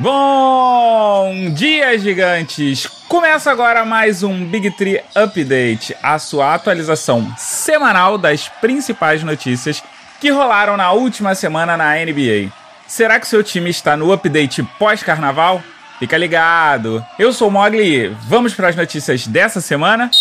Bom dia, gigantes! Começa agora mais um Big Tree Update, a sua atualização semanal das principais notícias que rolaram na última semana na NBA. Será que seu time está no update pós-carnaval? Fica ligado! Eu sou o Mogli, vamos para as notícias dessa semana?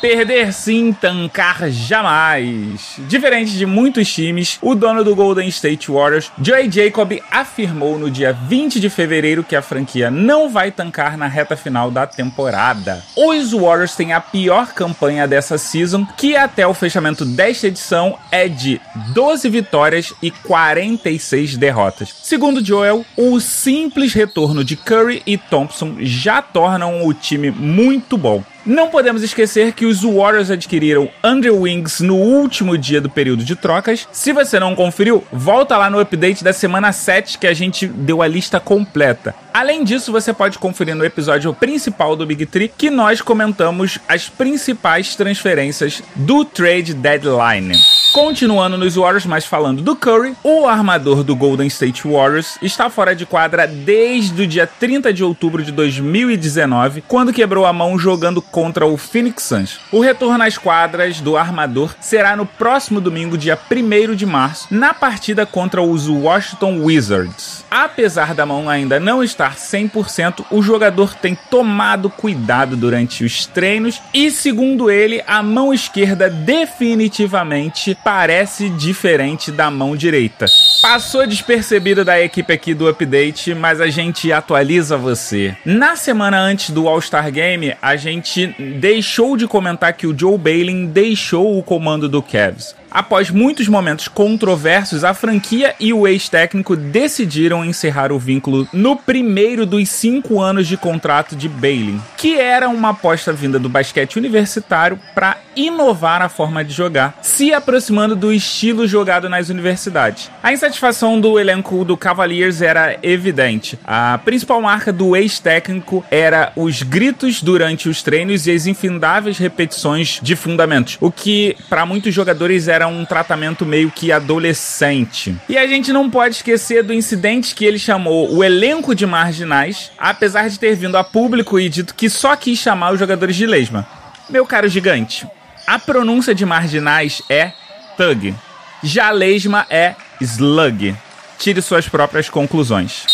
Perder sim, tancar jamais. Diferente de muitos times, o dono do Golden State Warriors, Joey Jacob, afirmou no dia 20 de fevereiro que a franquia não vai tancar na reta final da temporada. Os Warriors têm a pior campanha dessa season, que até o fechamento desta edição é de 12 vitórias e 46 derrotas. Segundo Joel, o simples retorno de Curry e Thompson já tornam o time muito bom. Não podemos esquecer que os Warriors adquiriram Andrew Wings no último dia do período de trocas. Se você não conferiu, volta lá no update da semana 7 que a gente deu a lista completa. Além disso, você pode conferir no episódio principal do Big Tree que nós comentamos as principais transferências do trade deadline. Continuando nos Warriors, mas falando do Curry, o armador do Golden State Warriors está fora de quadra desde o dia 30 de outubro de 2019, quando quebrou a mão jogando contra o Phoenix Suns. O retorno às quadras do armador será no próximo domingo, dia 1 de março, na partida contra os Washington Wizards. Apesar da mão ainda não estar 100%, o jogador tem tomado cuidado durante os treinos e, segundo ele, a mão esquerda definitivamente parece diferente da mão direita. Passou despercebido da equipe aqui do update, mas a gente atualiza você. Na semana antes do All-Star Game, a gente deixou de comentar que o Joe Bailey deixou o comando do Cavs. Após muitos momentos controversos, a franquia e o ex-técnico decidiram encerrar o vínculo no primeiro dos cinco anos de contrato de Bailey, que era uma aposta vinda do basquete universitário para inovar a forma de jogar, se aproximando do estilo jogado nas universidades. A insatisfação do elenco do Cavaliers era evidente. A principal marca do ex-técnico era os gritos durante os treinos e as infindáveis repetições de fundamentos, o que para muitos jogadores era era um tratamento meio que adolescente. E a gente não pode esquecer do incidente que ele chamou o elenco de marginais, apesar de ter vindo a público e dito que só quis chamar os jogadores de lesma. Meu caro gigante, a pronúncia de marginais é thug. Já lesma é slug. Tire suas próprias conclusões.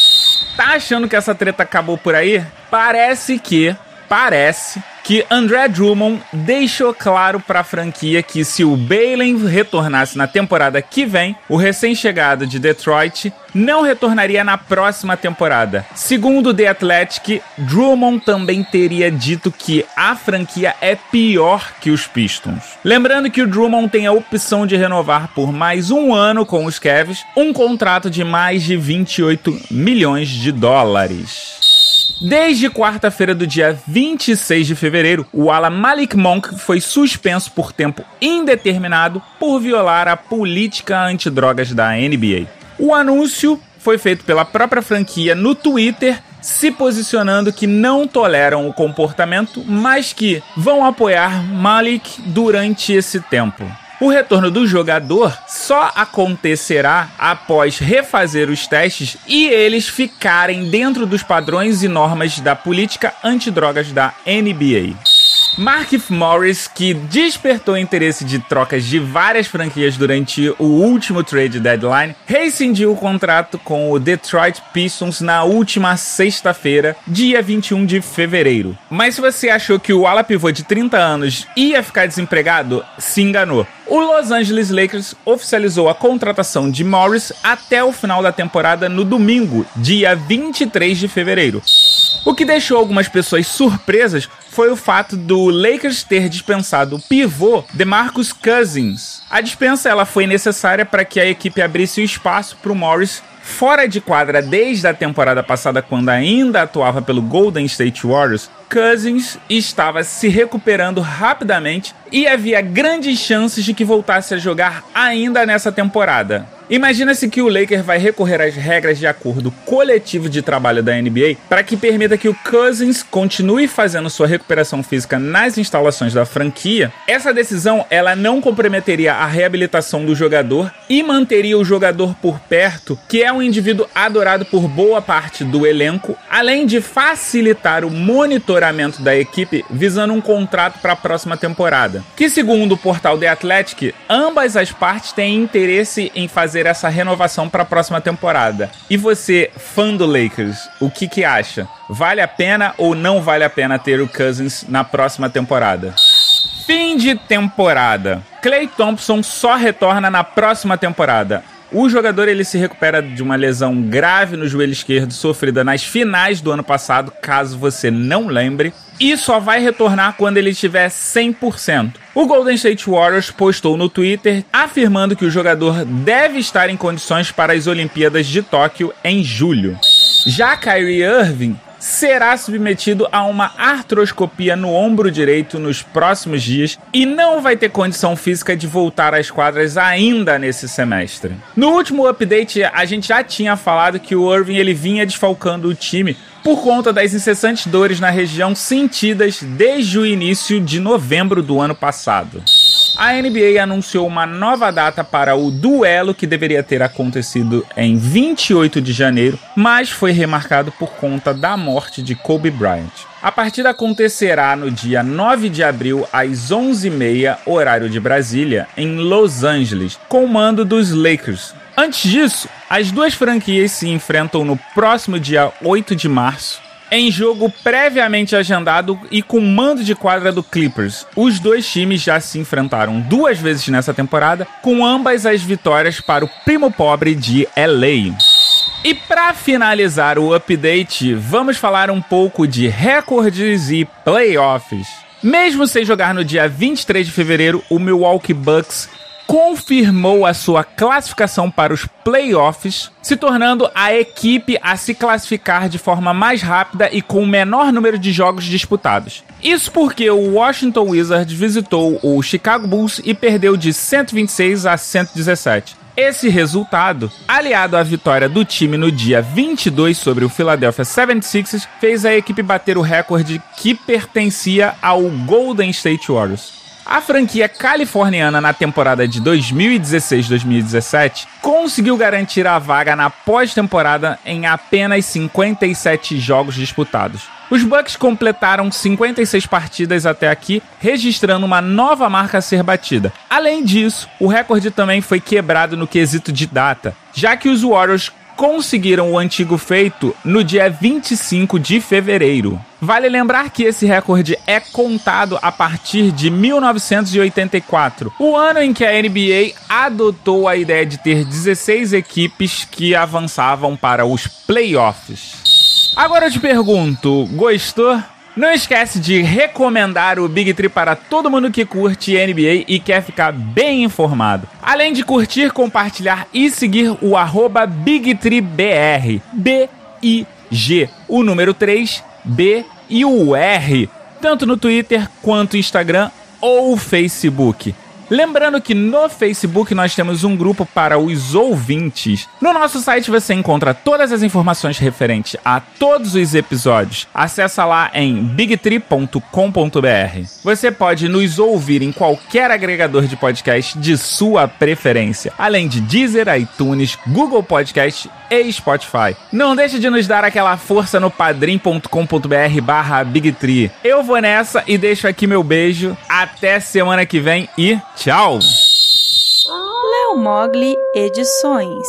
Tá achando que essa treta acabou por aí? Parece que, parece que André Drummond deixou claro para a franquia que se o Balen retornasse na temporada que vem, o recém-chegado de Detroit não retornaria na próxima temporada. Segundo The Athletic, Drummond também teria dito que a franquia é pior que os Pistons. Lembrando que o Drummond tem a opção de renovar por mais um ano com os Cavs, um contrato de mais de 28 milhões de dólares. Desde quarta-feira do dia 26 de fevereiro, o ala Malik Monk foi suspenso por tempo indeterminado por violar a política antidrogas da NBA. O anúncio foi feito pela própria franquia no Twitter, se posicionando que não toleram o comportamento, mas que vão apoiar Malik durante esse tempo. O retorno do jogador só acontecerá após refazer os testes e eles ficarem dentro dos padrões e normas da política antidrogas da NBA. Markif Morris, que despertou interesse de trocas de várias franquias durante o último trade deadline, rescindiu o contrato com o Detroit Pistons na última sexta-feira, dia 21 de fevereiro. Mas se você achou que o ala pivô de 30 anos ia ficar desempregado, se enganou. O Los Angeles Lakers oficializou a contratação de Morris até o final da temporada no domingo, dia 23 de fevereiro. O que deixou algumas pessoas surpresas foi o fato do Lakers ter dispensado o pivô DeMarcus Cousins. A dispensa ela foi necessária para que a equipe abrisse o espaço para o Morris fora de quadra desde a temporada passada, quando ainda atuava pelo Golden State Warriors, Cousins estava se recuperando rapidamente e havia grandes chances de que voltasse a jogar ainda nessa temporada. Imagina-se que o Laker vai recorrer às regras de acordo coletivo de trabalho da NBA para que permita que o Cousins continue fazendo sua recuperação física nas instalações da franquia. Essa decisão ela não comprometeria a reabilitação do jogador e manteria o jogador por perto, que é um indivíduo adorado por boa parte do elenco, além de facilitar o monitoramento da equipe visando um contrato para a próxima temporada. Que segundo o portal The Athletic, ambas as partes têm interesse em fazer essa renovação para a próxima temporada. E você, fã do Lakers, o que que acha? Vale a pena ou não vale a pena ter o Cousins na próxima temporada? Fim de temporada. Clay Thompson só retorna na próxima temporada. O jogador ele se recupera de uma lesão grave no joelho esquerdo sofrida nas finais do ano passado, caso você não lembre, e só vai retornar quando ele estiver 100%. O Golden State Warriors postou no Twitter afirmando que o jogador deve estar em condições para as Olimpíadas de Tóquio em julho. Já Kyrie Irving será submetido a uma artroscopia no ombro direito nos próximos dias e não vai ter condição física de voltar às quadras ainda nesse semestre. No último update, a gente já tinha falado que o Irving ele vinha desfalcando o time por conta das incessantes dores na região sentidas desde o início de novembro do ano passado a NBA anunciou uma nova data para o duelo que deveria ter acontecido em 28 de janeiro, mas foi remarcado por conta da morte de Kobe Bryant. A partida acontecerá no dia 9 de abril, às 11h30, horário de Brasília, em Los Angeles, com o mando dos Lakers. Antes disso, as duas franquias se enfrentam no próximo dia 8 de março em jogo previamente agendado e com mando de quadra do Clippers. Os dois times já se enfrentaram duas vezes nessa temporada, com ambas as vitórias para o primo pobre de LA. E para finalizar o update, vamos falar um pouco de recordes e playoffs. Mesmo sem jogar no dia 23 de fevereiro, o Milwaukee Bucks confirmou a sua classificação para os playoffs, se tornando a equipe a se classificar de forma mais rápida e com o menor número de jogos disputados. Isso porque o Washington Wizards visitou o Chicago Bulls e perdeu de 126 a 117. Esse resultado, aliado à vitória do time no dia 22 sobre o Philadelphia 76ers, fez a equipe bater o recorde que pertencia ao Golden State Warriors. A franquia californiana na temporada de 2016-2017 conseguiu garantir a vaga na pós-temporada em apenas 57 jogos disputados. Os Bucks completaram 56 partidas até aqui, registrando uma nova marca a ser batida. Além disso, o recorde também foi quebrado no quesito de data, já que os Warriors conseguiram o antigo feito no dia 25 de fevereiro. Vale lembrar que esse recorde é contado a partir de 1984, o ano em que a NBA adotou a ideia de ter 16 equipes que avançavam para os playoffs. Agora eu te pergunto, gostou? Não esquece de recomendar o Big Tree para todo mundo que curte NBA e quer ficar bem informado. Além de curtir, compartilhar e seguir o arroba BigTreeBR. B-I-G, o número 3, B e o R, tanto no Twitter quanto Instagram ou Facebook. Lembrando que no Facebook nós temos um grupo para os ouvintes. No nosso site você encontra todas as informações referentes a todos os episódios. Acesse lá em bigtree.com.br. Você pode nos ouvir em qualquer agregador de podcast de sua preferência, além de Deezer, iTunes, Google Podcast e Spotify. Não deixe de nos dar aquela força no padrim.com.br barra Bigtree. Eu vou nessa e deixo aqui meu beijo. Até semana que vem e Tchau! Léo Mogli Edições